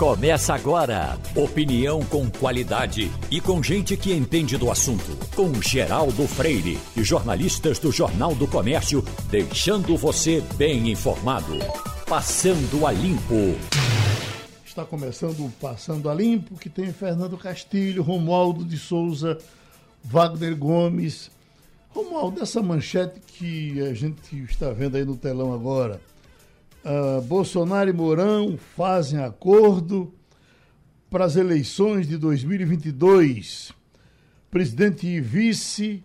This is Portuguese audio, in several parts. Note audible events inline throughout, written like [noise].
Começa agora. Opinião com qualidade e com gente que entende do assunto. Com Geraldo Freire e jornalistas do Jornal do Comércio, deixando você bem informado. Passando a Limpo. Está começando o Passando a Limpo, que tem Fernando Castilho, Romualdo de Souza, Wagner Gomes. Romualdo, essa manchete que a gente está vendo aí no telão agora Uh, Bolsonaro e Mourão fazem acordo para as eleições de 2022. Presidente e vice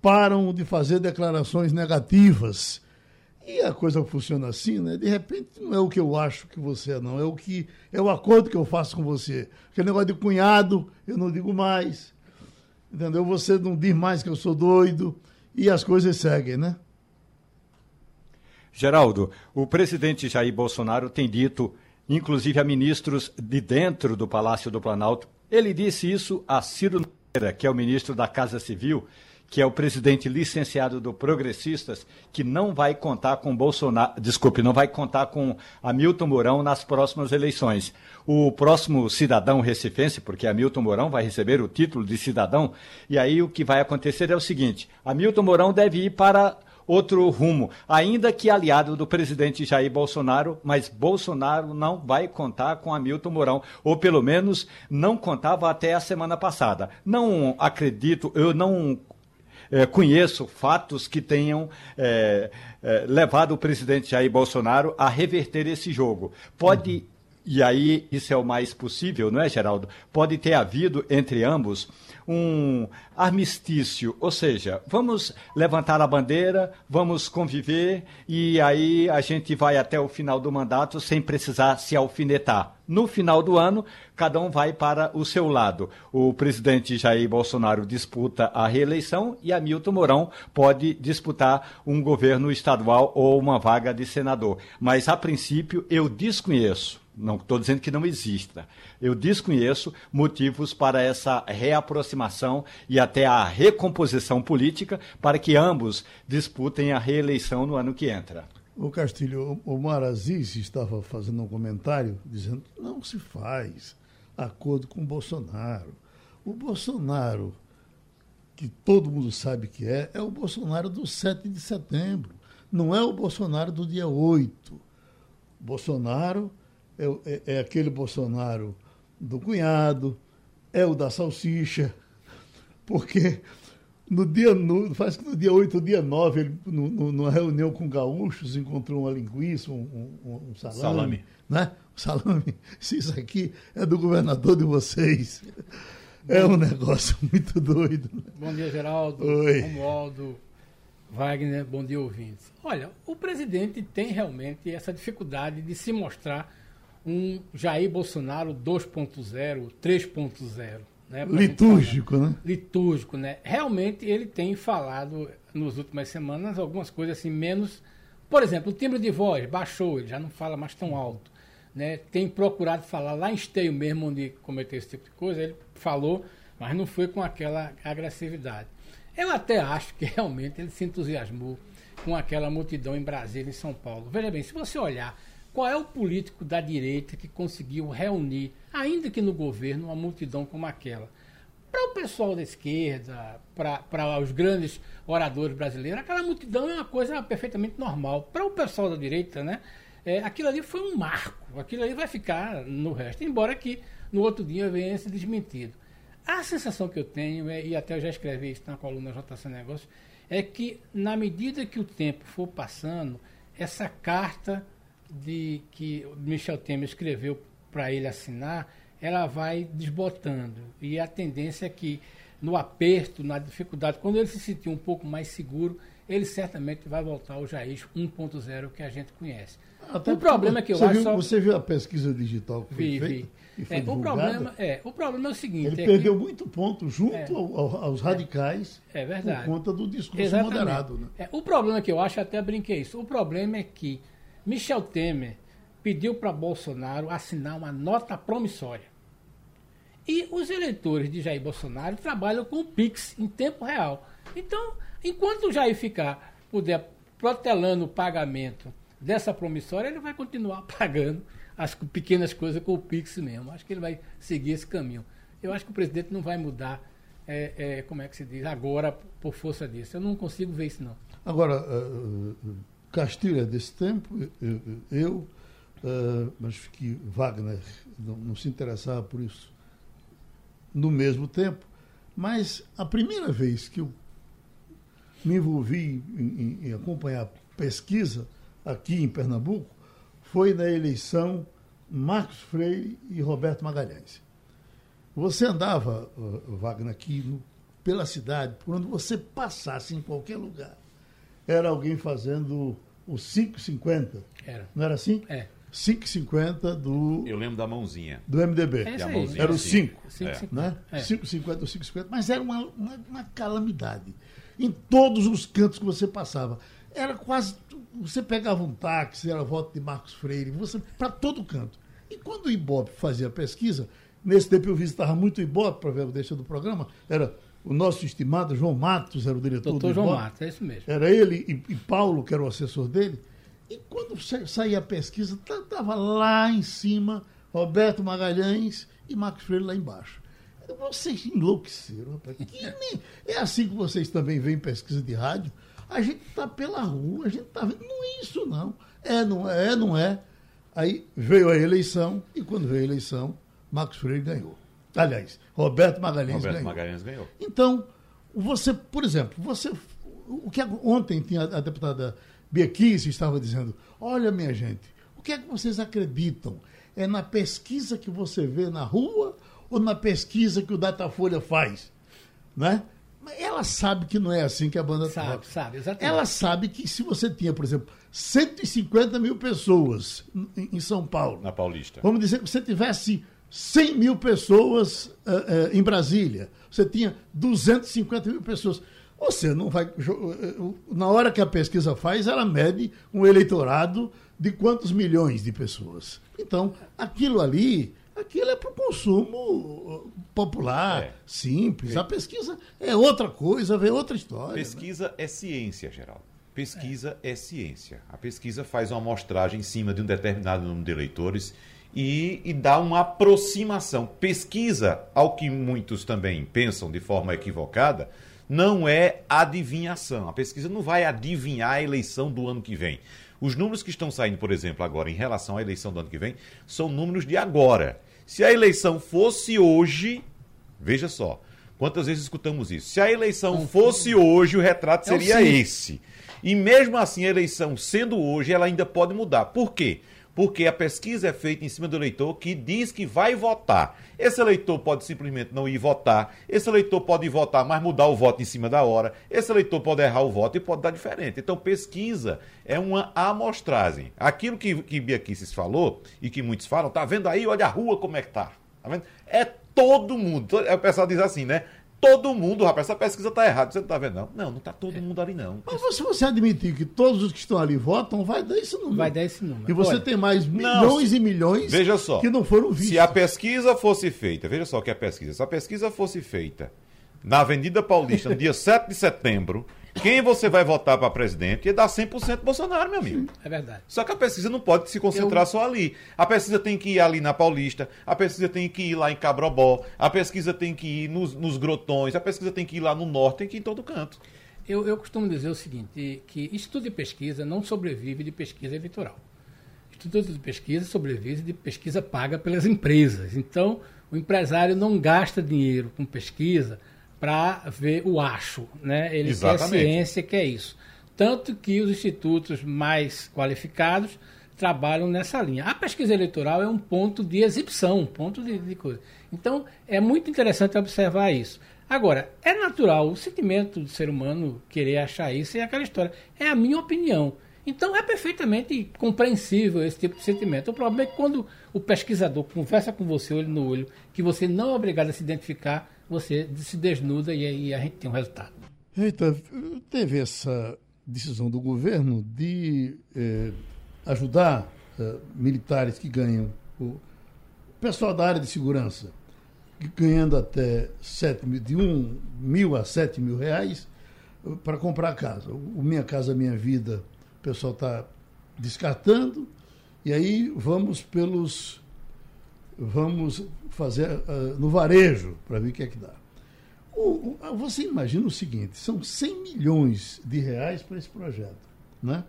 param de fazer declarações negativas. E a coisa funciona assim, né? De repente não é o que eu acho que você é, não. É o que é o acordo que eu faço com você. Aquele negócio de cunhado, eu não digo mais. Entendeu? Você não diz mais que eu sou doido. E as coisas seguem, né? Geraldo, o presidente Jair Bolsonaro tem dito, inclusive a ministros de dentro do Palácio do Planalto, ele disse isso a Ciro Nogueira, que é o ministro da Casa Civil, que é o presidente licenciado do Progressistas, que não vai contar com Bolsonaro, desculpe, não vai contar com Hamilton Mourão nas próximas eleições. O próximo cidadão recifense, porque Hamilton Mourão vai receber o título de cidadão, e aí o que vai acontecer é o seguinte: Hamilton Mourão deve ir para outro rumo, ainda que aliado do presidente Jair Bolsonaro, mas Bolsonaro não vai contar com Hamilton Mourão, ou pelo menos não contava até a semana passada. Não acredito, eu não é, conheço fatos que tenham é, é, levado o presidente Jair Bolsonaro a reverter esse jogo. Pode. E aí, isso é o mais possível, não é, Geraldo? Pode ter havido entre ambos um armistício, ou seja, vamos levantar a bandeira, vamos conviver e aí a gente vai até o final do mandato sem precisar se alfinetar. No final do ano, cada um vai para o seu lado. O presidente Jair Bolsonaro disputa a reeleição e Hamilton Mourão pode disputar um governo estadual ou uma vaga de senador. Mas, a princípio, eu desconheço não estou dizendo que não exista. Eu desconheço motivos para essa reaproximação e até a recomposição política para que ambos disputem a reeleição no ano que entra. O Castilho, o Maraziz estava fazendo um comentário dizendo não se faz acordo com o Bolsonaro. O Bolsonaro, que todo mundo sabe que é, é o Bolsonaro do 7 de setembro. Não é o Bolsonaro do dia 8. Bolsonaro é, é, é aquele Bolsonaro do cunhado, é o da salsicha, [laughs] porque no dia, no, faz que no dia 8 ou dia 9, ele, no, no, numa reunião com gaúchos, encontrou uma linguiça, um, um, um salame, salame. Né? salame. [laughs] Isso aqui é do governador de vocês. É um negócio [laughs] muito doido. Né? Bom dia, Geraldo. Oi. Romualdo, Wagner, bom dia, ouvintes. Olha, o presidente tem realmente essa dificuldade de se mostrar um Jair Bolsonaro 2.0, 3.0. Né, litúrgico, né? Litúrgico, né? Realmente ele tem falado nas últimas semanas algumas coisas assim menos. Por exemplo, o timbre de voz baixou, ele já não fala mais tão alto. Né? Tem procurado falar lá em esteio mesmo, onde cometeu esse tipo de coisa, ele falou, mas não foi com aquela agressividade. Eu até acho que [laughs] realmente ele se entusiasmou com aquela multidão em Brasília, em São Paulo. Veja bem, se você olhar qual é o político da direita que conseguiu reunir, ainda que no governo, uma multidão como aquela? Para o pessoal da esquerda, para os grandes oradores brasileiros, aquela multidão é uma coisa perfeitamente normal. Para o pessoal da direita, né? É, aquilo ali foi um marco, aquilo ali vai ficar no resto, embora que no outro dia venha esse desmentido. A sensação que eu tenho, é, e até eu já escrevi isso na coluna JC Negócios, é que na medida que o tempo for passando, essa carta de que Michel Temer escreveu para ele assinar, ela vai desbotando. E a tendência é que no aperto, na dificuldade, quando ele se sentir um pouco mais seguro, ele certamente vai voltar ao Jair 1.0 que a gente conhece. Até o problema é que eu acho. Viu, só... Você viu a pesquisa digital que foi vi, feita? Vi. É, o, problema, é, o problema é o seguinte. Ele é perdeu que, muito ponto junto é, ao, aos radicais é, é, verdade. por conta do discurso Exatamente. moderado. Né? É, o problema que eu acho, até brinquei isso, o problema é que Michel Temer pediu para Bolsonaro assinar uma nota promissória. E os eleitores de Jair Bolsonaro trabalham com o Pix em tempo real. Então, enquanto o Jair ficar, puder protelando o pagamento dessa promissória, ele vai continuar [laughs] pagando as pequenas coisas com o Pix mesmo. Acho que ele vai seguir esse caminho. Eu acho que o presidente não vai mudar, é, é, como é que se diz, agora por força disso. Eu não consigo ver isso, não. Agora, uh, Castilho é desse tempo, eu, eu uh, mas que Wagner não, não se interessava por isso no mesmo tempo. Mas a primeira vez que eu me envolvi em, em, em acompanhar pesquisa aqui em Pernambuco foi na eleição Marcos Freire e Roberto Magalhães. Você andava, uh, Wagner, aqui no, pela cidade, por onde você passasse em qualquer lugar, era alguém fazendo o 5,50. Era. Não era assim? É. 5,50 do. Eu lembro da mãozinha. Do MDB. É isso a aí. mãozinha Era o assim. 5. É. Né? É. 5,50 ou 5,50. Mas era uma, uma, uma calamidade. Em todos os cantos que você passava. Era quase. Você pegava um táxi, era voto de Marcos Freire, você para todo canto. E quando o Ibope fazia a pesquisa, nesse tempo eu visitava muito o Ibope para ver a deixa do programa, era o nosso estimado João Matos, era o diretor Doutor do João. Matos, é isso mesmo. Era ele e, e Paulo, que era o assessor dele. E quando sa- saía a pesquisa, estava lá em cima Roberto Magalhães e Marcos Freire lá embaixo. Vocês enlouqueceram, rapaz. [laughs] Nem- É assim que vocês também veem pesquisa de rádio. A gente está pela rua, a gente está vendo. Não é isso, não. É, não é, é, não é. Aí veio a eleição, e quando veio a eleição, Marcos Freire ganhou. Aliás, Roberto Magalhães Roberto ganhou. Magalhães ganhou. Então, você, por exemplo, você. O que ontem tinha a deputada Bequice estava dizendo: olha, minha gente, o que é que vocês acreditam? É na pesquisa que você vê na rua ou na pesquisa que o Datafolha faz? Né? Mas ela sabe que não é assim que a banda Sabe, toca. sabe, exatamente. Ela sabe que se você tinha, por exemplo, 150 mil pessoas em, em São Paulo, Na Paulista. Vamos dizer que você tivesse 100 mil pessoas eh, eh, em Brasília. Você tinha 250 mil pessoas. Você não vai. eh, Na hora que a pesquisa faz, ela mede um eleitorado de quantos milhões de pessoas. Então, aquilo ali, aquilo é para o consumo popular, É. simples. A pesquisa é outra coisa, é outra história. né? Pesquisa é ciência, Geraldo. Pesquisa é. ciência. A pesquisa faz uma amostragem em cima de um determinado número de eleitores e, e dá uma aproximação. Pesquisa, ao que muitos também pensam de forma equivocada, não é adivinhação. A pesquisa não vai adivinhar a eleição do ano que vem. Os números que estão saindo, por exemplo, agora em relação à eleição do ano que vem, são números de agora. Se a eleição fosse hoje, veja só, quantas vezes escutamos isso? Se a eleição fosse hoje, o retrato É seria esse. E mesmo assim, a eleição sendo hoje, ela ainda pode mudar. Por quê? Porque a pesquisa é feita em cima do eleitor que diz que vai votar. Esse eleitor pode simplesmente não ir votar. Esse eleitor pode ir votar, mas mudar o voto em cima da hora. Esse eleitor pode errar o voto e pode dar diferente. Então, pesquisa é uma amostragem. Aquilo que, que Bia Kicis falou e que muitos falam, tá vendo aí? Olha a rua como é que tá. Tá vendo? É todo mundo. O pessoal diz assim, né? Todo mundo, rapaz, essa pesquisa tá errada. Você não tá vendo, não? Não, não tá todo mundo ali, não. Mas se você admitir que todos os que estão ali votam, vai dar esse número. Vai dar esse número. E você Olha, tem mais Não, milhões se- e milhões Veja só. que não foram vistos. Se a pesquisa fosse feita, veja só o que é a pesquisa. Se a pesquisa fosse feita na Avenida Paulista, no dia [laughs] 7 de setembro, quem você vai votar para presidente ia dar 100% Bolsonaro, meu amigo. É verdade. Só que a pesquisa não pode se concentrar só ali. A pesquisa tem que ir ali na Paulista, a pesquisa tem que ir lá em Cabrobó, a pesquisa tem que ir nos, nos grotões, a pesquisa tem que ir lá no norte, tem que ir em todo canto. Eu, eu costumo dizer o seguinte, que estudo de pesquisa não sobrevive de pesquisa eleitoral. Instituto de pesquisa sobrevive de pesquisa paga pelas empresas. Então, o empresário não gasta dinheiro com pesquisa para ver o acho. Né? Ele Exatamente. quer ciência, quer isso. Tanto que os institutos mais qualificados trabalham nessa linha. A pesquisa eleitoral é um ponto de exibição, um ponto de, de coisa. Então, é muito interessante observar isso. Agora, é natural o sentimento do ser humano querer achar isso e aquela história. É a minha opinião. Então, é perfeitamente compreensível esse tipo de sentimento. O problema é que quando o pesquisador conversa com você olho no olho, que você não é obrigado a se identificar, você se desnuda e aí a gente tem um resultado. Eita, teve essa decisão do governo de eh, ajudar eh, militares que ganham, o pessoal da área de segurança, ganhando até 7 mil, de 1 mil a 7 mil reais para comprar casa. O Minha Casa Minha Vida, pessoal está descartando, e aí vamos pelos. Vamos fazer uh, no varejo para ver o que é que dá. O, o, você imagina o seguinte: são 100 milhões de reais para esse projeto. Né?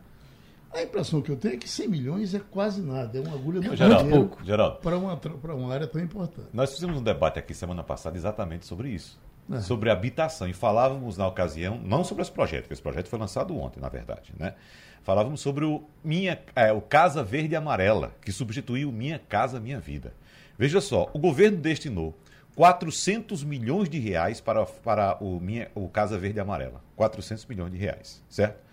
A impressão que eu tenho é que 100 milhões é quase nada, é uma agulha no Geraldo, Geraldo, para uma, para uma área tão importante. Nós fizemos um debate aqui semana passada exatamente sobre isso. É. Sobre habitação. E falávamos na ocasião, não sobre esse projeto, porque esse projeto foi lançado ontem, na verdade. Né? Falávamos sobre o, minha, é, o Casa Verde e Amarela, que substituiu Minha Casa Minha Vida. Veja só, o governo destinou 400 milhões de reais para, para o, minha, o Casa Verde e Amarela. 400 milhões de reais, certo?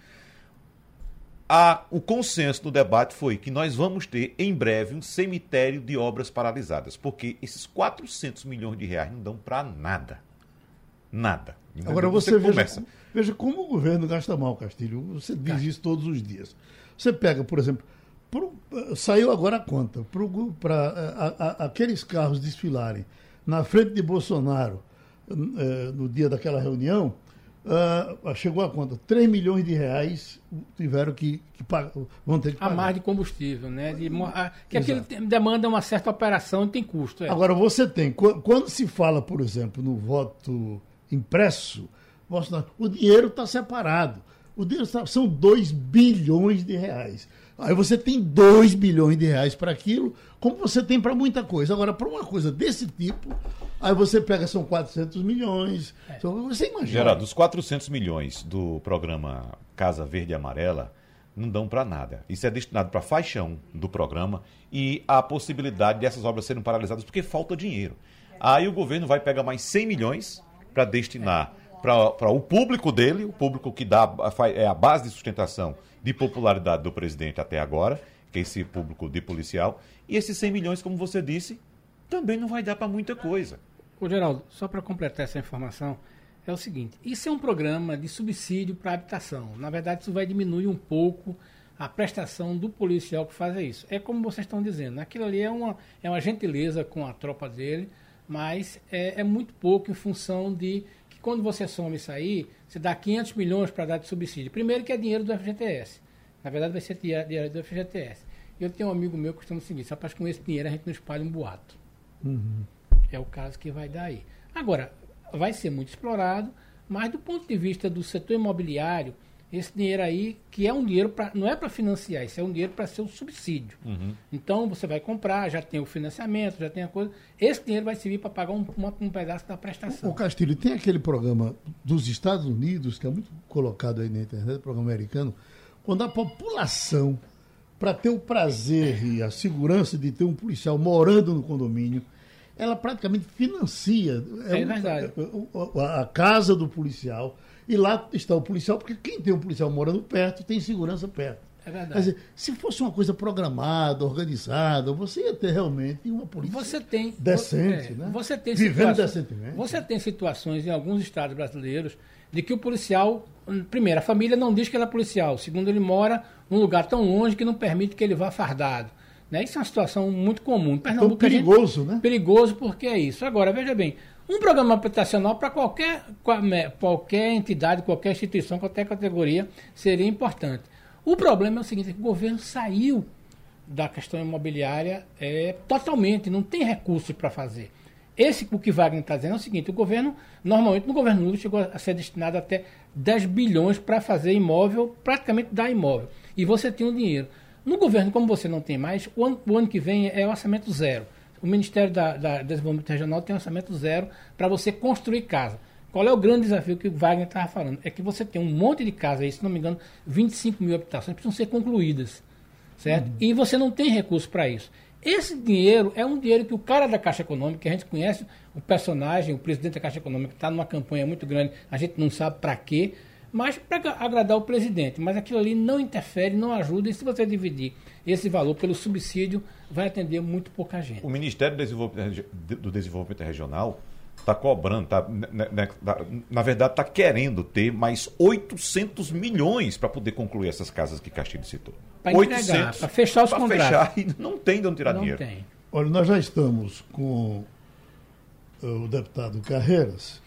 A, o consenso do debate foi que nós vamos ter em breve um cemitério de obras paralisadas, porque esses 400 milhões de reais não dão para nada. Nada. Agora você, você veja, veja como o governo gasta mal, Castilho. Você diz isso todos os dias. Você pega, por exemplo, pro, saiu agora a conta para aqueles carros desfilarem na frente de Bolsonaro uh, no dia daquela reunião, uh, chegou a conta, 3 milhões de reais tiveram que, que vão ter que pagar. A mais de combustível, né? De, a, que aquilo demanda uma certa operação e tem custo. É. Agora, você tem, quando se fala, por exemplo, no voto impresso, o dinheiro está separado. O dinheiro tá, são 2 bilhões de reais. Aí você tem 2 bilhões de reais para aquilo, como você tem para muita coisa. Agora, para uma coisa desse tipo, aí você pega, são 400 milhões. É. Então, você imagina. Geraldo, os 400 milhões do programa Casa Verde e Amarela não dão para nada. Isso é destinado para faixão do programa e a possibilidade dessas obras serem paralisadas porque falta dinheiro. Aí o governo vai pegar mais 100 milhões para destinar para o público dele, o público que dá, é a base de sustentação de popularidade do presidente até agora, que é esse público de policial. E esses 100 milhões, como você disse, também não vai dar para muita coisa. Ô, Geraldo, só para completar essa informação, é o seguinte: isso é um programa de subsídio para habitação. Na verdade, isso vai diminuir um pouco a prestação do policial que faz isso. É como vocês estão dizendo, aquilo ali é uma, é uma gentileza com a tropa dele, mas é, é muito pouco em função de que quando você soma isso aí, você dá 500 milhões para dar de subsídio. Primeiro que é dinheiro do FGTS. Na verdade, vai ser dinheiro do FGTS. Eu tenho um amigo meu que costuma o seguinte: rapaz, com esse dinheiro a gente não espalha um boato. Uhum. É o caso que vai dar aí. Agora, vai ser muito explorado, mas do ponto de vista do setor imobiliário, esse dinheiro aí, que é um dinheiro para. não é para financiar, isso é um dinheiro para ser um subsídio. Uhum. Então você vai comprar, já tem o financiamento, já tem a coisa. Esse dinheiro vai servir para pagar um, uma, um pedaço da prestação. O, Castilho, tem aquele programa dos Estados Unidos, que é muito colocado aí na internet, programa americano, quando a população, para ter o prazer e a segurança de ter um policial morando no condomínio, ela praticamente financia é, é verdade. a, a casa do policial e lá está o policial, porque quem tem um policial morando perto tem segurança perto. É verdade. Quer dizer, se fosse uma coisa programada, organizada, você ia ter realmente uma polícia você tem, decente, é, né? Você tem Vivendo decentemente. Você tem situações em alguns estados brasileiros de que o policial, primeiro, a família não diz que ele é policial. Segundo, ele mora num lugar tão longe que não permite que ele vá fardado. Né? Isso é uma situação muito comum. Em Pernambuco, então, perigoso, gente, né? Perigoso porque é isso. Agora, veja bem, um programa habitacional para qualquer, qualquer entidade, qualquer instituição, qualquer categoria seria importante. O problema é o seguinte, é que o governo saiu da questão imobiliária é, totalmente, não tem recursos para fazer. Esse o que Wagner está dizendo é o seguinte, o governo, normalmente no governo Lula chegou a ser destinado até 10 bilhões para fazer imóvel, praticamente dar imóvel. E você tem o dinheiro. No governo, como você não tem mais, o ano, o ano que vem é orçamento zero. O Ministério da, da Desenvolvimento Regional tem orçamento zero para você construir casa. Qual é o grande desafio que o Wagner estava falando? É que você tem um monte de casas aí, se não me engano, 25 mil habitações precisam ser concluídas. Certo? Uhum. E você não tem recurso para isso. Esse dinheiro é um dinheiro que o cara da Caixa Econômica, que a gente conhece o personagem, o presidente da Caixa Econômica, está numa campanha muito grande, a gente não sabe para quê, mas para agradar o presidente. Mas aquilo ali não interfere, não ajuda, e se você dividir esse valor pelo subsídio, vai atender muito pouca gente. O Ministério do Desenvolvimento, Regional está cobrando, tá, né, né, tá, na verdade está querendo ter mais 800 milhões para poder concluir essas casas que Castilho citou. Para entregar, para fechar os pra contratos. Fechar, e não tem de onde tirar não dinheiro. Tem. Olha, nós já estamos com eh, o deputado Carreiras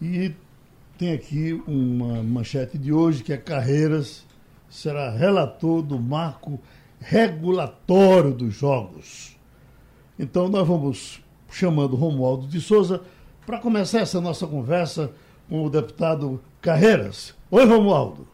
e tem aqui uma manchete de hoje que é Carreiras será relator do marco regulatório dos jogos. Então nós vamos chamando Romualdo de Souza para começar essa nossa conversa com o deputado Carreiras. Oi, Romualdo.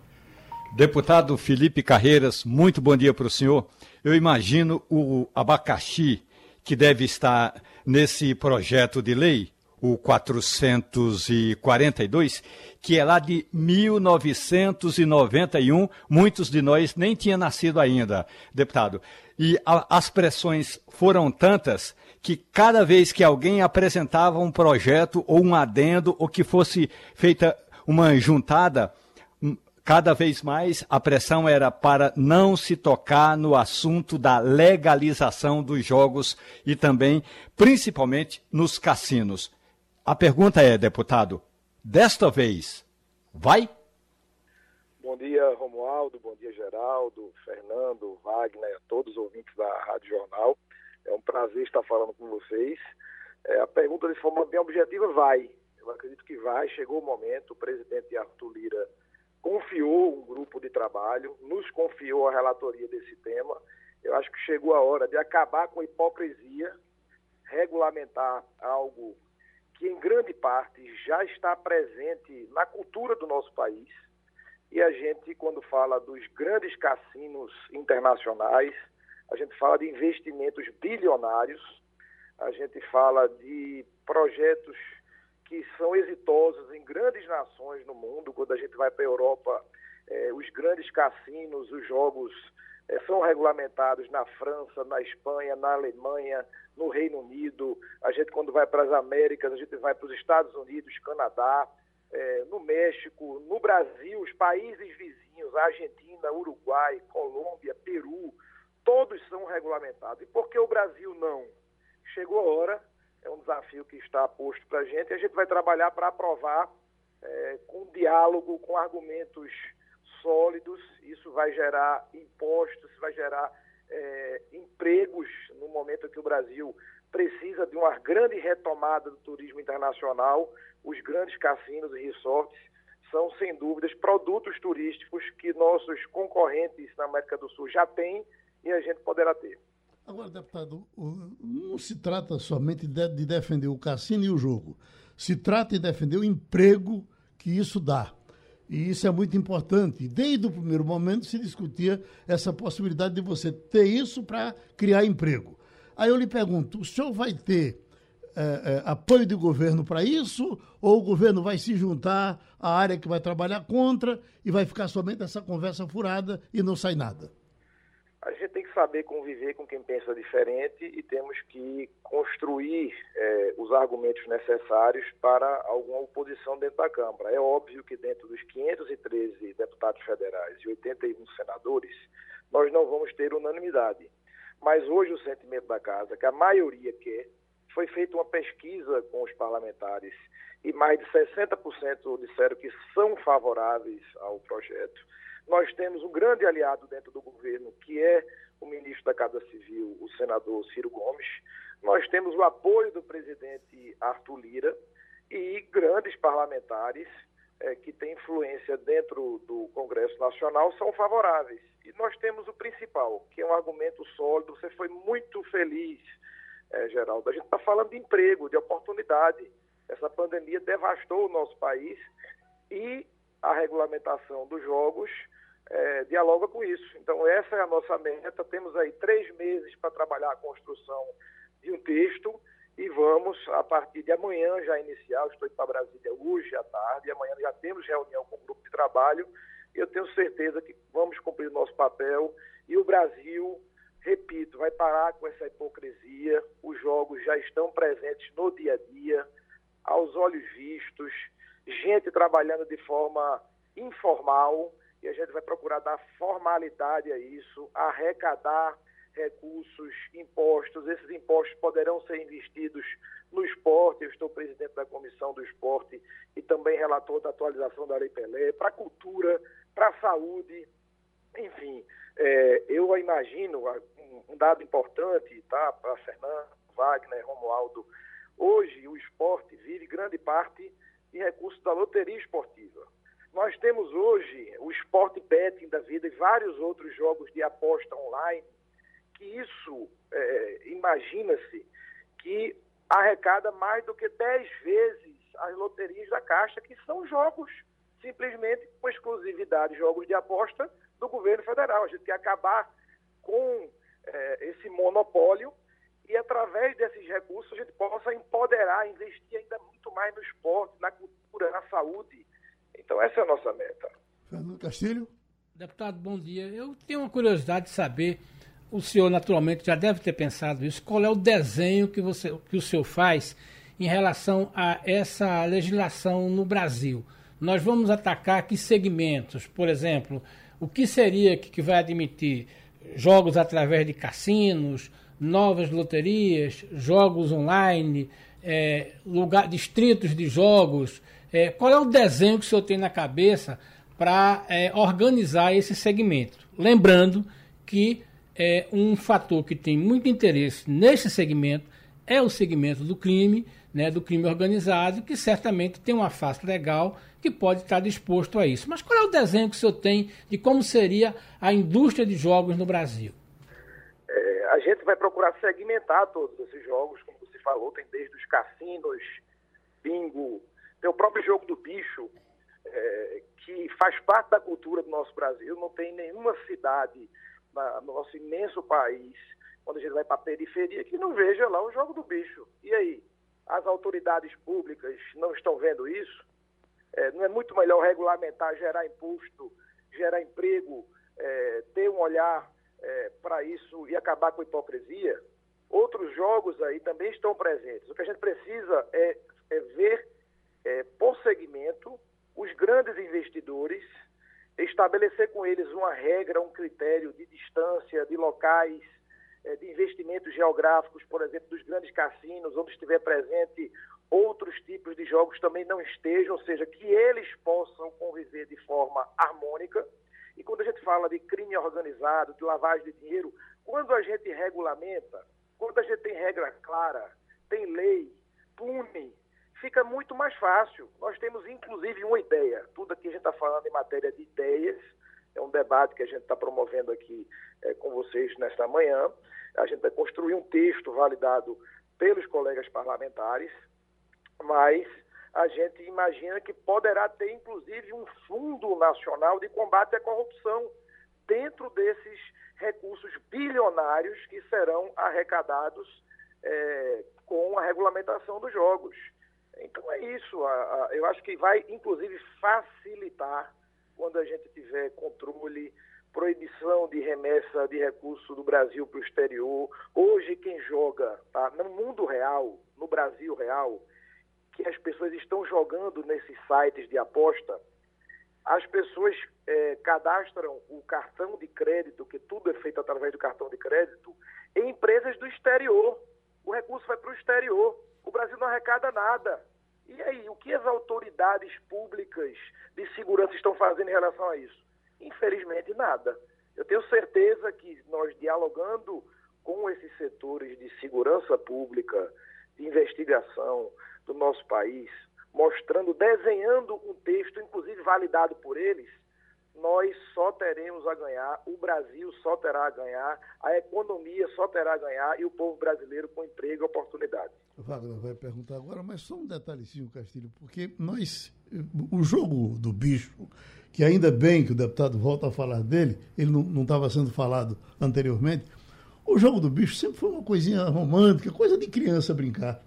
Deputado Felipe Carreiras, muito bom dia para o senhor. Eu imagino o abacaxi que deve estar nesse projeto de lei, o 442, que é lá de 1991. Muitos de nós nem tinham nascido ainda, deputado. E a, as pressões foram tantas que cada vez que alguém apresentava um projeto ou um adendo ou que fosse feita uma juntada, cada vez mais a pressão era para não se tocar no assunto da legalização dos jogos e também, principalmente, nos cassinos. A pergunta é, deputado, desta vez, vai? Bom dia, Romualdo, bom dia, Geraldo, Fernando, Wagner, a todos os ouvintes da Rádio Jornal. É um prazer estar falando com vocês. É, a pergunta de forma bem objetiva vai. Eu acredito que vai, chegou o momento, o presidente Arthur Lira confiou um grupo de trabalho, nos confiou a relatoria desse tema. Eu acho que chegou a hora de acabar com a hipocrisia, regulamentar algo que, em grande parte, já está presente na cultura do nosso país. E a gente, quando fala dos grandes cassinos internacionais, a gente fala de investimentos bilionários, a gente fala de projetos que são exitosos em grandes nações no mundo. Quando a gente vai para a Europa, eh, os grandes cassinos, os jogos são regulamentados na França, na Espanha, na Alemanha, no Reino Unido. A gente, quando vai para as Américas, a gente vai para os Estados Unidos, Canadá, eh, no México, no Brasil, os países vizinhos, Argentina, Uruguai, Colômbia, Peru, todos são regulamentados. E por que o Brasil não? Chegou a hora é um desafio que está posto para a gente e a gente vai trabalhar para aprovar é, com diálogo, com argumentos sólidos. Isso vai gerar impostos, vai gerar é, empregos no momento que o Brasil precisa de uma grande retomada do turismo internacional. Os grandes cassinos e resorts são, sem dúvidas, produtos turísticos que nossos concorrentes na América do Sul já têm e a gente poderá ter. Agora, deputado, não se trata somente de, de defender o cassino e o jogo. Se trata de defender o emprego que isso dá. E isso é muito importante. Desde o primeiro momento se discutia essa possibilidade de você ter isso para criar emprego. Aí eu lhe pergunto: o senhor vai ter é, é, apoio do governo para isso? Ou o governo vai se juntar à área que vai trabalhar contra e vai ficar somente essa conversa furada e não sai nada? A gente tem que saber conviver com quem pensa diferente e temos que construir é, os argumentos necessários para alguma oposição dentro da Câmara. É óbvio que dentro dos 513 deputados federais e 81 senadores, nós não vamos ter unanimidade. Mas hoje o sentimento da Casa, que a maioria quer, foi feita uma pesquisa com os parlamentares e mais de 60% disseram que são favoráveis ao projeto. Nós temos um grande aliado dentro do governo, que é o ministro da Casa Civil, o senador Ciro Gomes. Nós temos o apoio do presidente Arthur Lira e grandes parlamentares é, que têm influência dentro do Congresso Nacional são favoráveis. E nós temos o principal, que é um argumento sólido. Você foi muito feliz, é, Geraldo. A gente está falando de emprego, de oportunidade. Essa pandemia devastou o nosso país e a regulamentação dos jogos é, dialoga com isso. Então, essa é a nossa meta. Temos aí três meses para trabalhar a construção de um texto e vamos, a partir de amanhã, já iniciar. estou indo para Brasília hoje à tarde, amanhã já temos reunião com o grupo de trabalho eu tenho certeza que vamos cumprir o nosso papel e o Brasil, repito, vai parar com essa hipocrisia. Os jogos já estão presentes no dia a dia, aos olhos vistos, gente trabalhando de forma informal e a gente vai procurar dar formalidade a isso, arrecadar recursos, impostos. Esses impostos poderão ser investidos no esporte. Eu estou presidente da comissão do esporte e também relator da atualização da Lei Pelé, para a cultura, para a saúde. Enfim, é, eu imagino um dado importante tá, para Fernando, Wagner, Romualdo. Hoje, o esporte vive grande parte de recursos da loteria esportiva. Nós temos hoje o Sport Betting da vida e vários outros jogos de aposta online, que isso, é, imagina-se, que arrecada mais do que 10 vezes as loterias da Caixa, que são jogos simplesmente com exclusividade, jogos de aposta do governo federal. A gente quer acabar com é, esse monopólio e, através desses recursos, a gente possa empoderar, investir ainda muito mais no esporte, na cultura, na saúde. Então, essa é a nossa meta. Fernando Castilho. Deputado, bom dia. Eu tenho uma curiosidade de saber, o senhor naturalmente já deve ter pensado isso, qual é o desenho que, você, que o senhor faz em relação a essa legislação no Brasil. Nós vamos atacar que segmentos? Por exemplo, o que seria que, que vai admitir jogos através de cassinos, novas loterias, jogos online, é, lugar, distritos de jogos. É, qual é o desenho que o senhor tem na cabeça para é, organizar esse segmento? Lembrando que é, um fator que tem muito interesse nesse segmento é o segmento do crime, né, do crime organizado, que certamente tem uma face legal que pode estar disposto a isso. Mas qual é o desenho que o senhor tem de como seria a indústria de jogos no Brasil? É, a gente vai procurar segmentar todos esses jogos, como você falou, tem desde os cassinos, bingo, tem o próprio jogo do bicho, é, que faz parte da cultura do nosso Brasil. Não tem nenhuma cidade na, no nosso imenso país, quando a gente vai para a periferia, que não veja lá o jogo do bicho. E aí? As autoridades públicas não estão vendo isso? É, não é muito melhor regulamentar, gerar imposto, gerar emprego, é, ter um olhar é, para isso e acabar com a hipocrisia? Outros jogos aí também estão presentes. O que a gente precisa é, é ver é, por segmento os grandes investidores, estabelecer com eles uma regra, um critério de distância, de locais, é, de investimentos geográficos, por exemplo, dos grandes cassinos, onde estiver presente outros tipos de jogos também não estejam, ou seja, que eles possam conviver de forma harmônica. E quando a gente fala de crime organizado, de lavagem de dinheiro, quando a gente regulamenta, quando a gente tem regra clara, tem lei, pune, fica muito mais fácil. Nós temos, inclusive, uma ideia. Tudo aqui a gente está falando em matéria de ideias. É um debate que a gente está promovendo aqui é, com vocês nesta manhã. A gente vai construir um texto validado pelos colegas parlamentares mas a gente imagina que poderá ter, inclusive, um fundo nacional de combate à corrupção dentro desses recursos bilionários que serão arrecadados é, com a regulamentação dos jogos. Então é isso. A, a, eu acho que vai, inclusive, facilitar quando a gente tiver controle, proibição de remessa de recursos do Brasil para o exterior. Hoje, quem joga tá, no mundo real, no Brasil real, que as pessoas estão jogando nesses sites de aposta, as pessoas é, cadastram o cartão de crédito, que tudo é feito através do cartão de crédito, em empresas do exterior. O recurso vai para o exterior. O Brasil não arrecada nada. E aí, o que as autoridades públicas de segurança estão fazendo em relação a isso? Infelizmente, nada. Eu tenho certeza que nós dialogando com esses setores de segurança pública, de investigação, do nosso país, mostrando, desenhando um texto, inclusive validado por eles, nós só teremos a ganhar, o Brasil só terá a ganhar, a economia só terá a ganhar e o povo brasileiro com emprego e oportunidade. Wagner vai perguntar agora, mas só um detalhezinho, Castilho, porque nós, o jogo do bicho, que ainda bem que o deputado volta a falar dele, ele não estava sendo falado anteriormente, o jogo do bicho sempre foi uma coisinha romântica, coisa de criança brincar.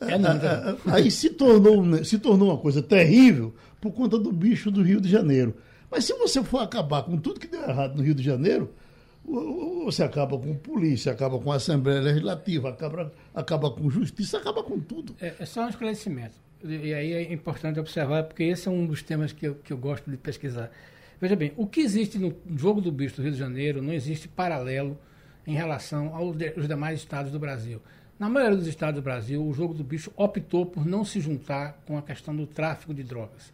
É nada. Aí se tornou, né, se tornou uma coisa terrível por conta do bicho do Rio de Janeiro. Mas se você for acabar com tudo que deu errado no Rio de Janeiro, você acaba com polícia, acaba com Assembleia Legislativa, acaba, acaba com justiça, acaba com tudo. É, é só um esclarecimento. E aí é importante observar, porque esse é um dos temas que eu, que eu gosto de pesquisar. Veja bem, o que existe no jogo do bicho do Rio de Janeiro não existe paralelo em relação aos demais estados do Brasil. Na maioria dos estados do Brasil, o jogo do bicho optou por não se juntar com a questão do tráfico de drogas.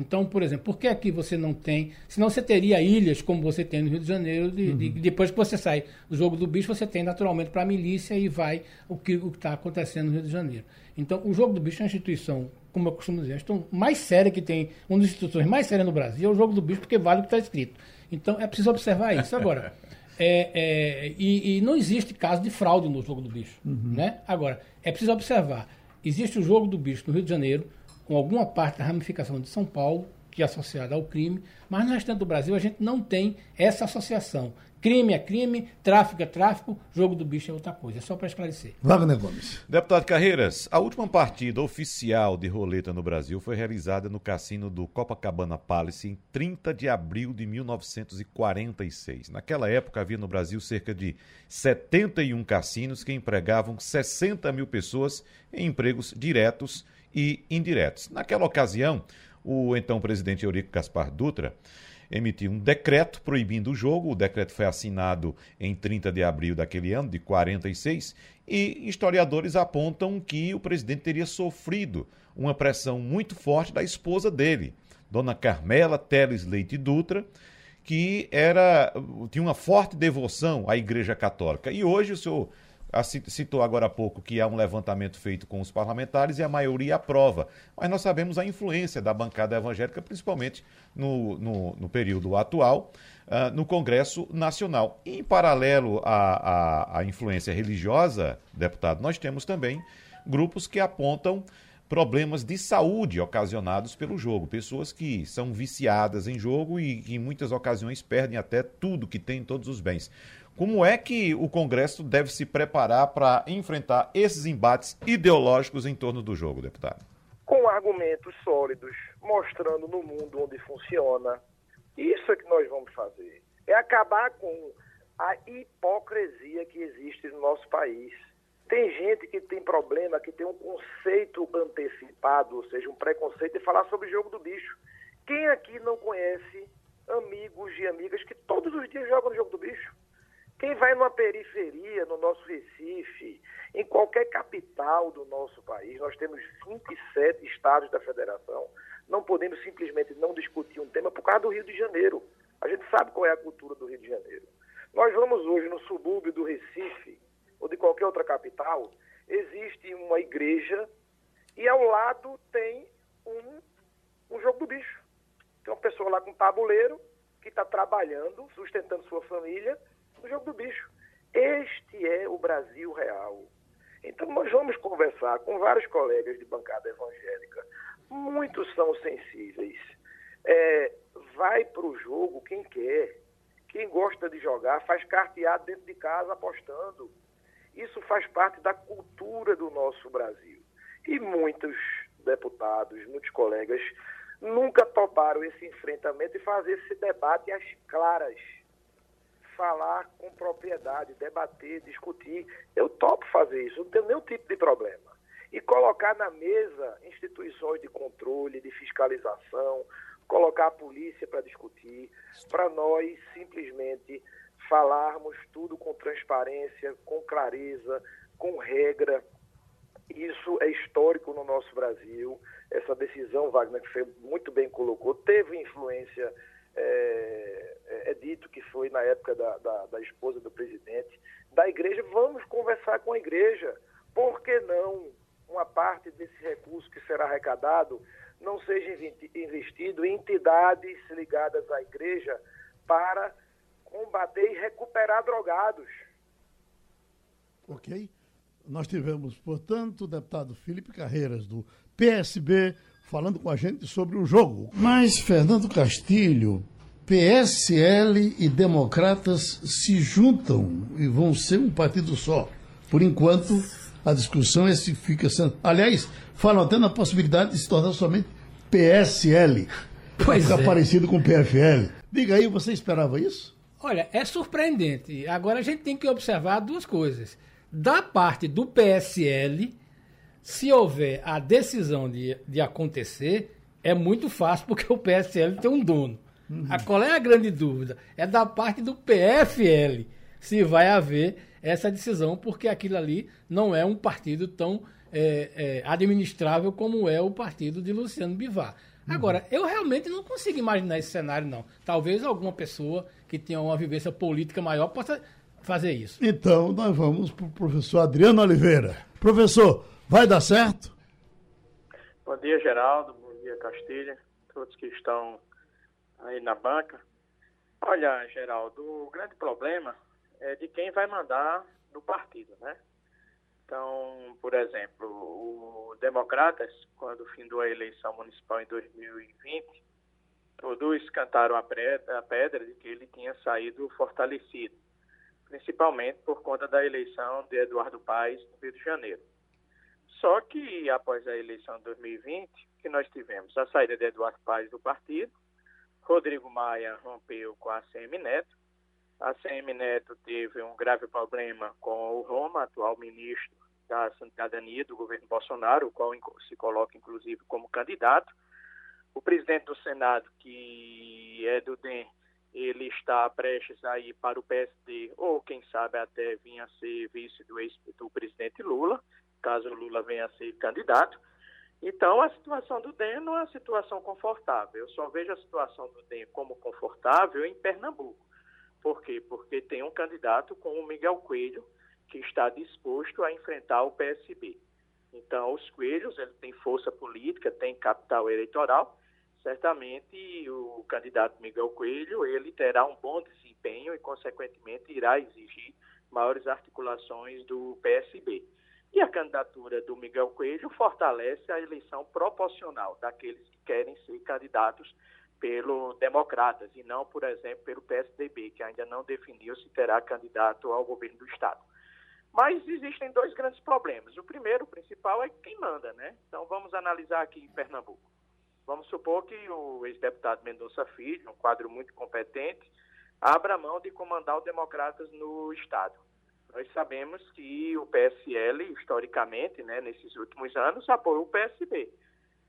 Então, por exemplo, por que aqui você não tem. Senão você teria ilhas como você tem no Rio de Janeiro, de, uhum. de, depois que você sai do jogo do bicho, você tem naturalmente para a milícia e vai o que está acontecendo no Rio de Janeiro. Então, o jogo do bicho é uma instituição como eu costumo dizer, a mais séria que tem, uma das instituições mais sérias no Brasil é o jogo do bicho, porque vale o que está escrito. Então é preciso observar isso. Agora, [laughs] é, é, e, e, não existe caso de fraude no jogo do bicho. Uhum. Né? Agora, é preciso observar: existe o jogo do bicho no Rio de Janeiro, com alguma parte da ramificação de São Paulo, que é associada ao crime, mas no restante do Brasil a gente não tem essa associação. Crime é crime, tráfico é tráfico, jogo do bicho é outra coisa. É só para esclarecer. Wagner Gomes. Deputado Carreiras, a última partida oficial de roleta no Brasil foi realizada no cassino do Copacabana Palace em 30 de abril de 1946. Naquela época havia no Brasil cerca de 71 cassinos que empregavam 60 mil pessoas em empregos diretos e indiretos. Naquela ocasião, o então presidente Eurico Gaspar Dutra emitiu um decreto proibindo o jogo. O decreto foi assinado em 30 de abril daquele ano, de 46, e historiadores apontam que o presidente teria sofrido uma pressão muito forte da esposa dele, Dona Carmela Teles Leite Dutra, que era tinha uma forte devoção à Igreja Católica. E hoje o senhor citou agora há pouco que há um levantamento feito com os parlamentares e a maioria aprova. Mas nós sabemos a influência da bancada evangélica, principalmente no, no, no período atual, uh, no Congresso Nacional. E, em paralelo à, à, à influência religiosa, deputado, nós temos também grupos que apontam problemas de saúde ocasionados pelo jogo. Pessoas que são viciadas em jogo e que em muitas ocasiões perdem até tudo que tem, todos os bens. Como é que o Congresso deve se preparar para enfrentar esses embates ideológicos em torno do jogo, deputado? Com argumentos sólidos, mostrando no mundo onde funciona. Isso é que nós vamos fazer. É acabar com a hipocrisia que existe no nosso país. Tem gente que tem problema, que tem um conceito antecipado, ou seja, um preconceito de falar sobre o jogo do bicho. Quem aqui não conhece amigos e amigas que todos os dias jogam no jogo do bicho? Quem vai numa periferia, no nosso Recife, em qualquer capital do nosso país, nós temos 27 estados da federação, não podemos simplesmente não discutir um tema por causa do Rio de Janeiro. A gente sabe qual é a cultura do Rio de Janeiro. Nós vamos hoje no subúrbio do Recife, ou de qualquer outra capital, existe uma igreja e ao lado tem um, um jogo do bicho. Tem uma pessoa lá com um tabuleiro que está trabalhando, sustentando sua família, no jogo do bicho. Este é o Brasil real. Então, nós vamos conversar com vários colegas de bancada evangélica. Muitos são sensíveis. É, vai para o jogo quem quer. Quem gosta de jogar faz carteado dentro de casa apostando. Isso faz parte da cultura do nosso Brasil. E muitos deputados, muitos colegas, nunca toparam esse enfrentamento e fazer esse debate às claras falar com propriedade, debater, discutir. Eu topo fazer isso, não tenho nenhum tipo de problema. E colocar na mesa instituições de controle, de fiscalização, colocar a polícia para discutir, para nós simplesmente falarmos tudo com transparência, com clareza, com regra. Isso é histórico no nosso Brasil. Essa decisão, Wagner, que você muito bem colocou, teve influência é, é, é, dito que foi na época da, da, da, esposa do presidente, da igreja, vamos conversar com a igreja. Por que não uma parte desse recurso que será arrecadado não seja investido em entidades ligadas à igreja para combater e recuperar drogados? Ok. Nós tivemos, portanto, o deputado Felipe Carreiras, do PSB, falando com a gente sobre o jogo. Mas, Fernando Castilho, PSL e Democratas se juntam e vão ser um partido só. Por enquanto, a discussão é se fica sendo. Aliás, falam até na possibilidade de se tornar somente PSL. Pois ficar é. parecido com PFL. Diga aí, você esperava isso? Olha, é surpreendente. Agora a gente tem que observar duas coisas. Da parte do PSL, se houver a decisão de, de acontecer, é muito fácil, porque o PSL tem um dono. Uhum. A, qual é a grande dúvida? É da parte do PFL se vai haver essa decisão, porque aquilo ali não é um partido tão é, é, administrável como é o partido de Luciano Bivar. Uhum. Agora, eu realmente não consigo imaginar esse cenário, não. Talvez alguma pessoa que tenha uma vivência política maior possa fazer isso. Então, nós vamos para o professor Adriano Oliveira. Professor, Vai dar certo? Bom dia, Geraldo. Bom dia, Castilha. Todos que estão aí na banca. Olha, Geraldo, o grande problema é de quem vai mandar no partido, né? Então, por exemplo, o Democratas, quando findou a eleição municipal em 2020, todos cantaram a pedra, de que ele tinha saído fortalecido, principalmente por conta da eleição de Eduardo Paes no Rio de Janeiro. Só que após a eleição de 2020, que nós tivemos a saída de Eduardo Paes do partido, Rodrigo Maia rompeu com a CM Neto, a CM Neto teve um grave problema com o Roma, atual ministro da Cidadania do governo Bolsonaro, o qual se coloca inclusive como candidato. O presidente do Senado, que é do DEM, ele está prestes a ir para o PSD, ou quem sabe até vir a ser vice do, ex, do presidente Lula, caso Lula venha a ser candidato. Então, a situação do DEM não é uma situação confortável. Eu só vejo a situação do DEM como confortável em Pernambuco. Por quê? Porque tem um candidato como o Miguel Coelho, que está disposto a enfrentar o PSB. Então, os Coelhos, ele tem força política, tem capital eleitoral. Certamente, o candidato Miguel Coelho, ele terá um bom desempenho e, consequentemente, irá exigir maiores articulações do PSB. E a candidatura do Miguel Coelho fortalece a eleição proporcional daqueles que querem ser candidatos pelo Democratas e não, por exemplo, pelo PSDB, que ainda não definiu se terá candidato ao governo do Estado. Mas existem dois grandes problemas. O primeiro, o principal, é quem manda, né? Então vamos analisar aqui em Pernambuco. Vamos supor que o ex-deputado Mendonça Filho, um quadro muito competente, abra mão de comandar o Democratas no Estado. Nós sabemos que o PSL, historicamente, né, nesses últimos anos, apoiou o PSB.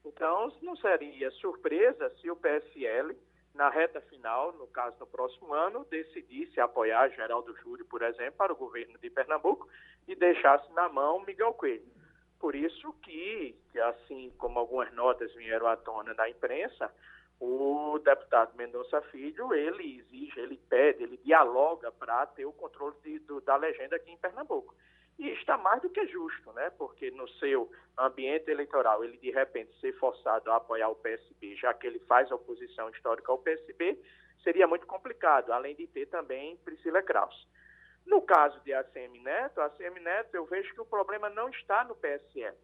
Então, não seria surpresa se o PSL, na reta final, no caso no próximo ano, decidisse apoiar Geraldo Júlio, por exemplo, para o governo de Pernambuco e deixasse na mão Miguel Coelho. Por isso que, assim como algumas notas vieram à tona na imprensa, o deputado Mendonça Filho, ele exige, ele pede, ele dialoga para ter o controle de, do, da legenda aqui em Pernambuco. E está mais do que justo, né? Porque no seu ambiente eleitoral, ele de repente ser forçado a apoiar o PSB, já que ele faz oposição histórica ao PSB, seria muito complicado, além de ter também Priscila Kraus. No caso de ACM Neto, ACM Neto, eu vejo que o problema não está no PSL.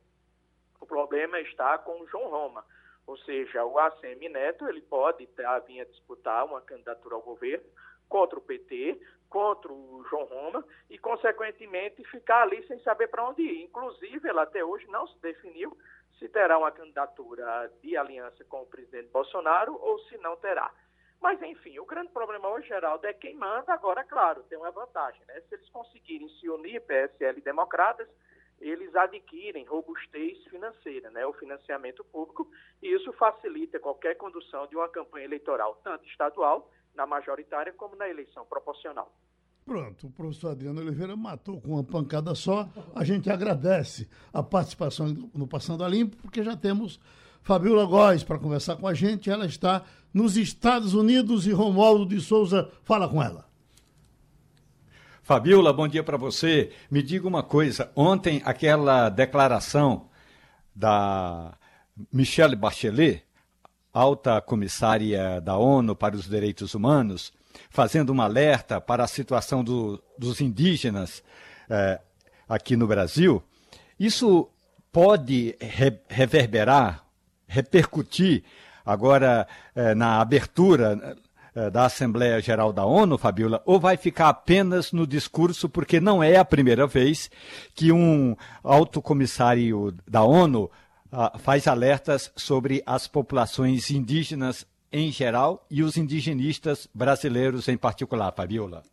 O problema está com o João Roma. Ou seja, o ACM Neto, ele pode tá, vir a disputar uma candidatura ao governo contra o PT, contra o João Roma e, consequentemente, ficar ali sem saber para onde ir. Inclusive, ela até hoje não se definiu se terá uma candidatura de aliança com o presidente Bolsonaro ou se não terá. Mas, enfim, o grande problema hoje, Geraldo, é quem manda. Agora, claro, tem uma vantagem, né? Se eles conseguirem se unir, PSL e democratas, eles adquirem robustez financeira, né? O financiamento público, e isso facilita qualquer condução de uma campanha eleitoral, tanto estadual na majoritária como na eleição proporcional. Pronto, o professor Adriano Oliveira matou com uma pancada só. A gente agradece a participação no Passando a Limpo, porque já temos Fabiola Góes para conversar com a gente. Ela está nos Estados Unidos e Romualdo de Souza fala com ela. Fabiola, bom dia para você. Me diga uma coisa: ontem aquela declaração da Michelle Bachelet alta comissária da ONU para os Direitos Humanos, fazendo um alerta para a situação do, dos indígenas eh, aqui no Brasil, isso pode re reverberar, repercutir agora eh, na abertura da Assembleia Geral da ONU, Fabiola, ou vai ficar apenas no discurso, porque não é a primeira vez que um alto comissário da ONU uh, faz alertas sobre as populações indígenas em geral e os indigenistas brasileiros em particular, Fabiola.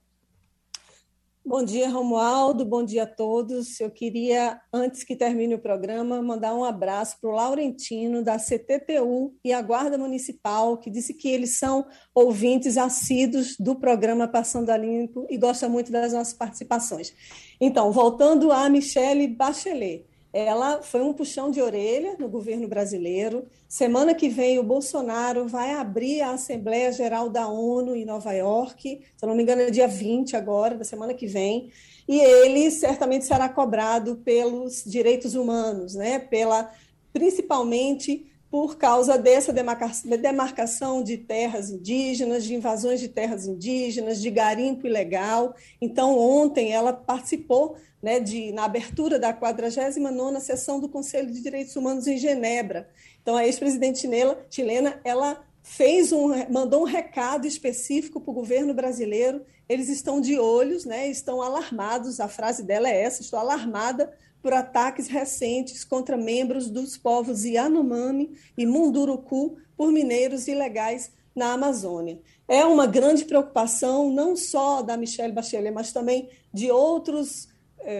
Bom dia, Romualdo. Bom dia a todos. Eu queria, antes que termine o programa, mandar um abraço para o Laurentino, da CTTU e a Guarda Municipal, que disse que eles são ouvintes assíduos do programa Passando a Limpo e gosta muito das nossas participações. Então, voltando a Michele Bachelet ela foi um puxão de orelha no governo brasileiro. Semana que vem, o Bolsonaro vai abrir a Assembleia Geral da ONU em Nova York, se eu não me engano, é dia 20 agora, da semana que vem, e ele certamente será cobrado pelos direitos humanos, né? pela principalmente por causa dessa demarcação de terras indígenas, de invasões de terras indígenas, de garimpo ilegal. Então, ontem ela participou né, de, na abertura da 49ª sessão do Conselho de Direitos Humanos em Genebra. Então, a ex-presidente chilena, ela fez um, mandou um recado específico para o governo brasileiro. Eles estão de olhos, né, estão alarmados. A frase dela é essa: estou alarmada por ataques recentes contra membros dos povos Yanomami e Munduruku por mineiros ilegais na Amazônia. É uma grande preocupação, não só da Michelle Bachelet, mas também de outros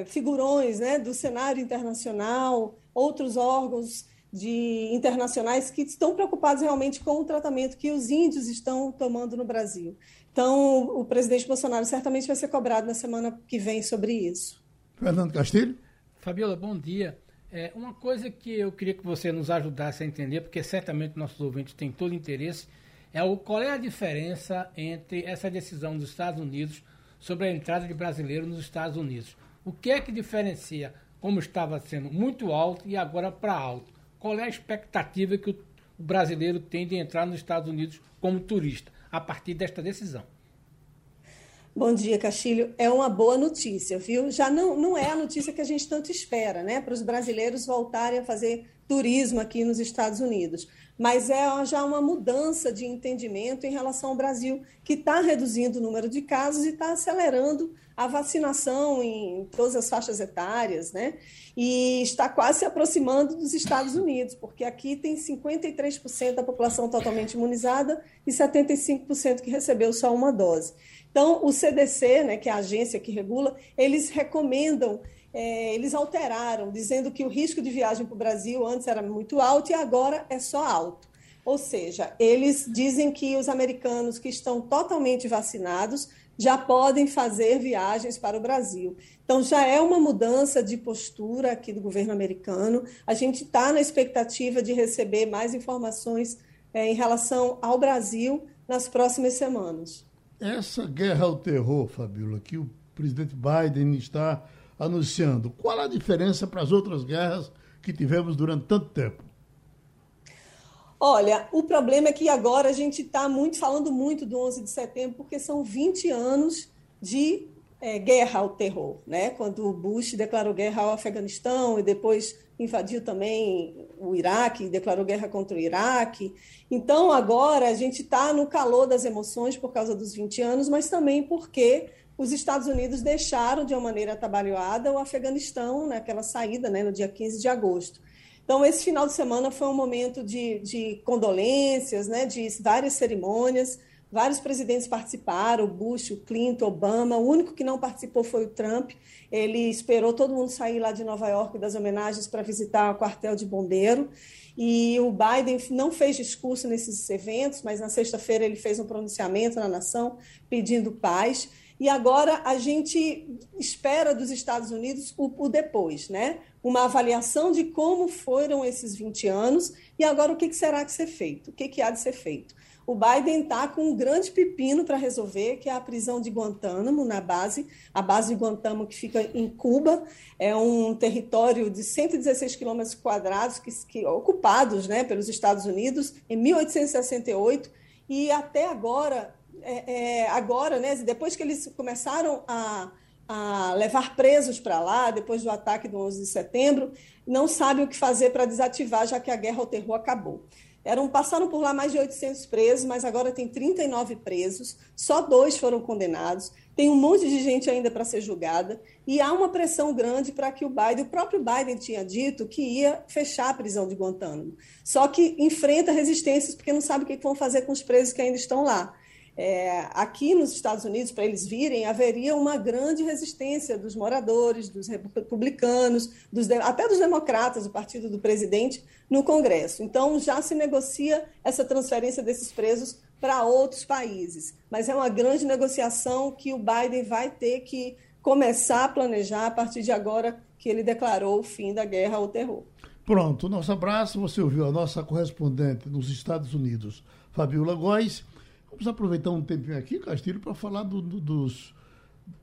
figurões né, do cenário internacional, outros órgãos de internacionais que estão preocupados realmente com o tratamento que os índios estão tomando no Brasil. Então, o presidente Bolsonaro certamente vai ser cobrado na semana que vem sobre isso. Fernando Castilho? Fabiola, bom dia. É, uma coisa que eu queria que você nos ajudasse a entender, porque certamente nossos ouvintes têm todo interesse, é o, qual é a diferença entre essa decisão dos Estados Unidos sobre a entrada de brasileiros nos Estados Unidos. O que é que diferencia como estava sendo muito alto e agora para alto? Qual é a expectativa que o brasileiro tem de entrar nos Estados Unidos como turista a partir desta decisão? Bom dia, Castilho. É uma boa notícia, viu? Já não, não é a notícia que a gente tanto espera, né? Para os brasileiros voltarem a fazer turismo aqui nos Estados Unidos. Mas é já uma mudança de entendimento em relação ao Brasil, que está reduzindo o número de casos e está acelerando a vacinação em todas as faixas etárias, né? E está quase se aproximando dos Estados Unidos, porque aqui tem 53% da população totalmente imunizada e 75% que recebeu só uma dose. Então, o CDC, né, que é a agência que regula, eles recomendam, é, eles alteraram, dizendo que o risco de viagem para o Brasil antes era muito alto e agora é só alto. Ou seja, eles dizem que os americanos que estão totalmente vacinados já podem fazer viagens para o Brasil. Então, já é uma mudança de postura aqui do governo americano. A gente está na expectativa de receber mais informações é, em relação ao Brasil nas próximas semanas. Essa guerra ao terror, Fabiola, que o presidente Biden está anunciando, qual a diferença para as outras guerras que tivemos durante tanto tempo? Olha, o problema é que agora a gente está muito falando muito do 11 de setembro, porque são 20 anos de é, guerra ao terror, né? Quando o Bush declarou guerra ao Afeganistão e depois invadiu também o Iraque, declarou guerra contra o Iraque. Então, agora a gente está no calor das emoções por causa dos 20 anos, mas também porque os Estados Unidos deixaram de uma maneira atabalhoada o Afeganistão naquela saída, né, no dia 15 de agosto. Então, esse final de semana foi um momento de, de condolências, né, de várias cerimônias. Vários presidentes participaram, Bush, Clinton, Obama. O único que não participou foi o Trump. Ele esperou todo mundo sair lá de Nova York das homenagens para visitar o quartel de bombeiro. E o Biden não fez discurso nesses eventos, mas na sexta-feira ele fez um pronunciamento na nação pedindo paz. E agora a gente espera dos Estados Unidos o, o, depois, né? Uma avaliação de como foram esses 20 anos e agora o que, que será que ser feito, o que, que há de ser feito o Biden está com um grande pepino para resolver, que é a prisão de Guantánamo, na base. A base de Guantánamo, que fica em Cuba, é um território de 116 quilômetros quadrados que, que, ocupados né, pelos Estados Unidos em 1868. E até agora, é, é, agora né, depois que eles começaram a, a levar presos para lá, depois do ataque do 11 de setembro, não sabem o que fazer para desativar, já que a guerra ao terror acabou. Eram, passaram por lá mais de 800 presos, mas agora tem 39 presos, só dois foram condenados. Tem um monte de gente ainda para ser julgada e há uma pressão grande para que o Biden, o próprio Biden tinha dito que ia fechar a prisão de Guantánamo. Só que enfrenta resistências porque não sabe o que vão fazer com os presos que ainda estão lá. É, aqui nos Estados Unidos, para eles virem, haveria uma grande resistência dos moradores, dos republicanos, dos, até dos democratas, o partido do presidente, no Congresso. Então, já se negocia essa transferência desses presos para outros países. Mas é uma grande negociação que o Biden vai ter que começar a planejar a partir de agora que ele declarou o fim da guerra ao terror. Pronto, nosso abraço. Você ouviu a nossa correspondente nos Estados Unidos, Fabiola Góes Vamos aproveitar um tempinho aqui, Castilho, para falar do, do, dos,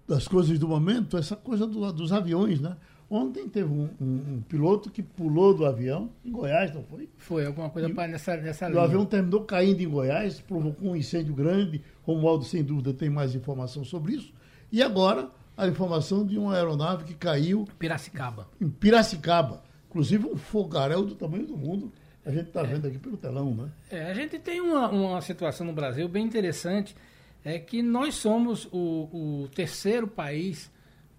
das coisas do momento, essa coisa do, dos aviões, né? Ontem teve um, um, um, piloto que pulou do avião, em Goiás, não foi? Foi, alguma coisa e, nessa, nessa linha. O avião terminou caindo em Goiás, provocou um incêndio grande. Romualdo, sem dúvida, tem mais informação sobre isso. E agora, a informação de uma aeronave que caiu. Piracicaba. Em Piracicaba. Inclusive um fogaréu do tamanho do mundo. A gente está vendo aqui pelo telão, né? É, a gente tem uma, uma situação no Brasil bem interessante, é que nós somos o, o terceiro país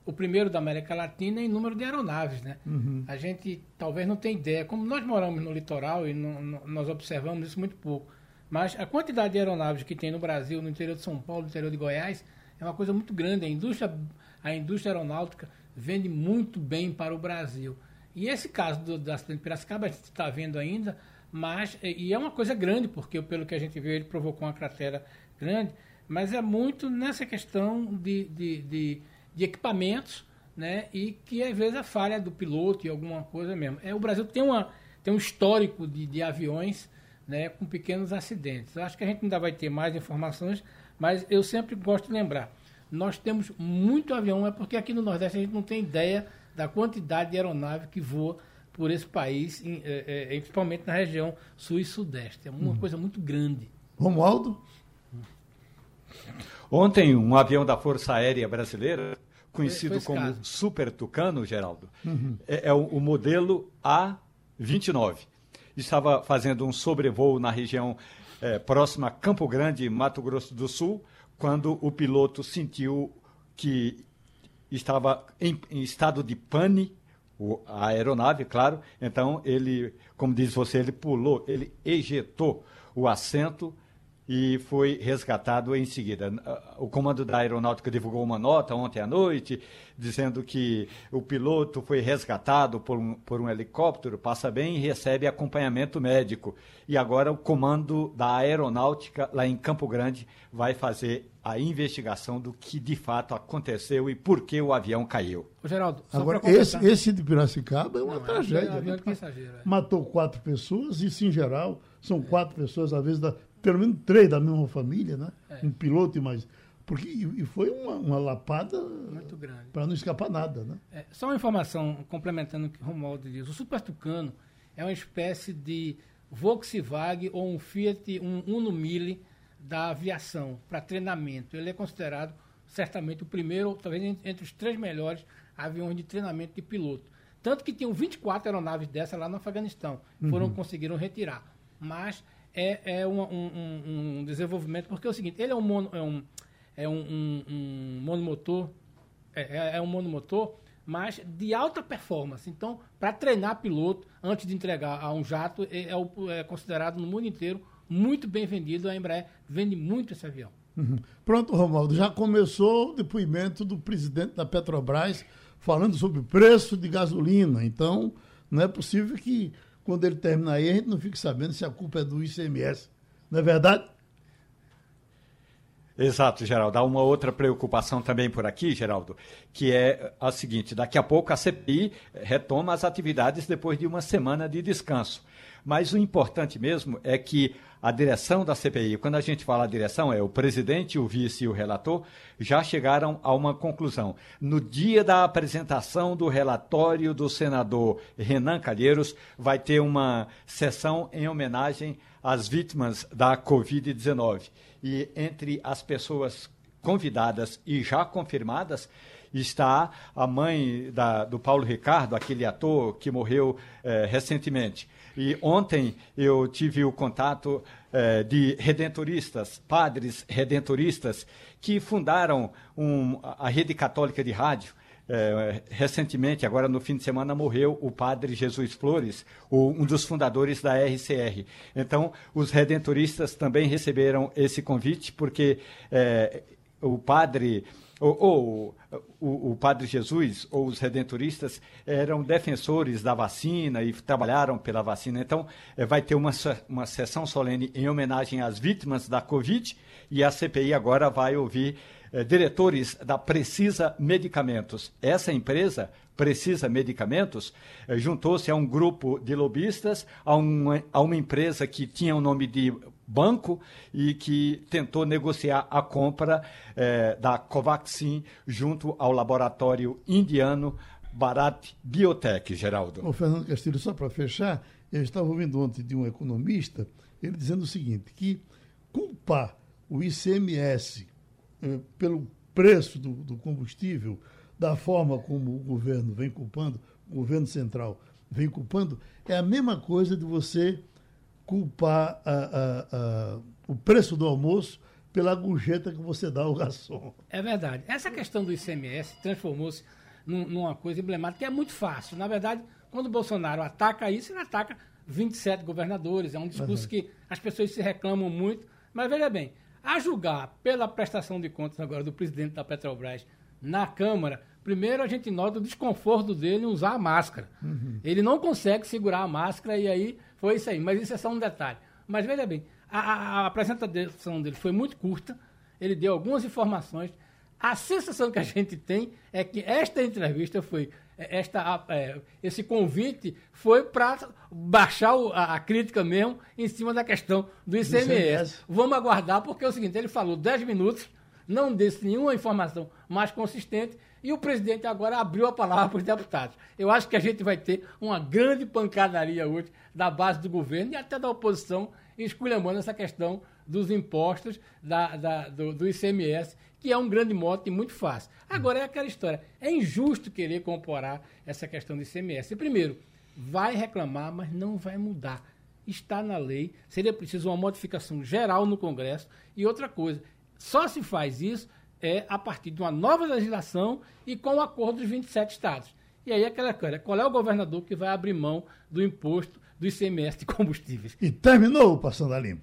o primeiro da América Latina em número de aeronaves, né? Uhum. A gente talvez não tenha ideia, como nós moramos no litoral e nós observamos isso muito pouco, mas a quantidade de aeronaves que tem no Brasil, no interior de São Paulo, no interior de Goiás, é uma coisa muito grande. A indústria, a indústria aeronáutica vende muito bem para o Brasil. E esse caso do, do acidente de Piracicaba a gente está vendo ainda, mas e é uma coisa grande, porque pelo que a gente viu ele provocou uma cratera grande, mas é muito nessa questão de, de, de de equipamentos, né? E que às vezes a falha do piloto e alguma coisa mesmo. É, o Brasil tem, uma, tem um histórico de, de aviões né, com pequenos acidentes. Eu acho que a gente ainda vai ter mais informações, mas eu sempre gosto de lembrar. Nós temos muito avião, é porque aqui no Nordeste a gente não tem ideia da quantidade de aeronave que voa por esse país, em, é, é, principalmente na região sul e sudeste. É uma hum. coisa muito grande. Romualdo? Ontem, um avião da Força Aérea Brasileira, conhecido foi, foi como caso. Super Tucano, Geraldo, uhum. é, é o, o, modelo A29. Estava fazendo um sobrevoo na região é, próxima a Campo Grande, Mato Grosso do Sul, quando o piloto sentiu que estava em, em estado de pane, o, a aeronave, claro. Então, ele, como diz você, ele pulou, ele ejetou o assento e foi resgatado em seguida. O comando da aeronáutica divulgou uma nota ontem à noite, dizendo que o piloto foi resgatado por um, por um helicóptero, passa bem e recebe acompanhamento médico. E agora o comando da aeronáutica lá em Campo Grande vai fazer a investigação do que de fato aconteceu e por que o avião caiu. Ô, Geraldo, agora esse, esse de Piracicaba é uma Não, tragédia. É um é. Matou quatro pessoas, isso em geral são quatro pessoas, às vezes da pelo menos três da mesma família, né? É. Um piloto e mais. Porque, e foi uma, uma lapada muito grande para não escapar nada, né? É, só uma informação complementando o que o Romualdo diz. O Super Tucano é uma espécie de Volkswagen ou um Fiat, um Uno Mille da aviação para treinamento. Ele é considerado certamente o primeiro, talvez entre os três melhores aviões de treinamento de piloto. Tanto que tinham 24 aeronaves dessa lá no Afeganistão. Foram uhum. conseguiram retirar. Mas é, é um, um, um, desenvolvimento, porque é o seguinte, ele é um, mono, é um, é um, um, monomotor, é, é, é um monomotor, mas de alta performance. Então, para treinar piloto, antes de entregar a um jato, é, é, é, considerado no mundo inteiro muito bem vendido. A Embraer vende muito esse avião. Uhum. Pronto, Romualdo, já começou o depoimento do presidente da Petrobras falando sobre o preço de gasolina. Então, não é possível que quando ele terminar aí, a gente não fica sabendo se a culpa é do ICMS. Não é verdade? Exato, Geraldo. Há uma outra preocupação também por aqui, Geraldo, que é a seguinte: daqui a pouco a CPI retoma as atividades depois de uma semana de descanso. Mas o importante mesmo é que a direção da CPI, quando a gente fala a direção, é o presidente, o vice e o relator, já chegaram a uma conclusão. No dia da apresentação do relatório do senador Renan Calheiros, vai ter uma sessão em homenagem às vítimas da Covid-19. E entre as pessoas convidadas e já confirmadas, está a mãe da, do Paulo Ricardo, aquele ator que morreu eh, recentemente. E ontem eu tive o contato eh, de redentoristas, padres redentoristas, que fundaram um, a rede católica de rádio. Eh, recentemente, agora no fim de semana, morreu o padre Jesus Flores, o, um dos fundadores da RCR. Então, os redentoristas também receberam esse convite, porque eh, o padre ou, ou o, o, Padre Jesus ou os redentoristas eram defensores da vacina e trabalharam pela vacina. Então, é, vai ter uma, uma sessão solene em homenagem às vítimas da Covid e a CPI agora vai ouvir é, diretores da Precisa Medicamentos. Essa empresa, Precisa Medicamentos, é, juntou-se a um grupo de lobistas, a uma, a uma empresa que tinha o nome de banco e que tentou negociar a compra eh, da Covaxin junto ao laboratório indiano Barat Biotech, Geraldo. O Fernando Castilho, só para fechar, eu estava ouvindo ontem de um economista, ele dizendo o seguinte, que culpar o ICMS eh, pelo preço do, do, combustível, da forma como o governo vem culpando, o governo central vem culpando, é a mesma coisa de você culpar a, a, a, o preço do almoço pela gorjeta que você dá ao garçom. É verdade. Essa questão do ICMS transformou-se num, numa coisa emblemática que é muito fácil. Na verdade, quando o Bolsonaro ataca isso, ele ataca 27 governadores. É um discurso uhum. que as pessoas se reclamam muito. Mas veja bem, a julgar pela prestação de contas agora do presidente da Petrobras na Câmara, primeiro a gente nota o desconforto dele em usar a máscara. Uhum. Ele não consegue segurar a máscara e aí foi isso aí. Mas isso é só um detalhe. Mas veja bem, a, a, a apresentação dele foi muito curta, ele deu algumas informações. A sensação que a gente tem é que esta entrevista foi, é, esta, é, esse convite foi para baixar a, a, crítica mesmo em cima da questão do ICMS. Do ICMS. Vamos aguardar, porque é o seguinte, ele falou 10 minutos, não disse nenhuma informação mais consistente, e o presidente agora abriu a palavra para os deputados. Eu acho que a gente vai ter uma grande pancadaria hoje da base do governo e até da oposição esculhambando essa questão dos impostos da, da, do, do, ICMS, que é um grande mote muito fácil. Agora é aquela história. É injusto querer comparar essa questão do ICMS. Primeiro, vai reclamar, mas não vai mudar. Está na lei, seria preciso uma modificação geral no Congresso. E outra coisa, só se faz isso é a partir de uma nova legislação e com o acordo dos 27 estados. E aí aquela coisa, qual é o governador que vai abrir mão do imposto do ICMS de combustíveis. E terminou o Passando a Limpo.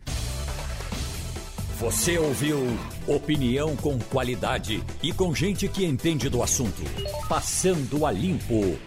Você ouviu opinião com qualidade e com gente que entende do assunto. Passando a Limpo.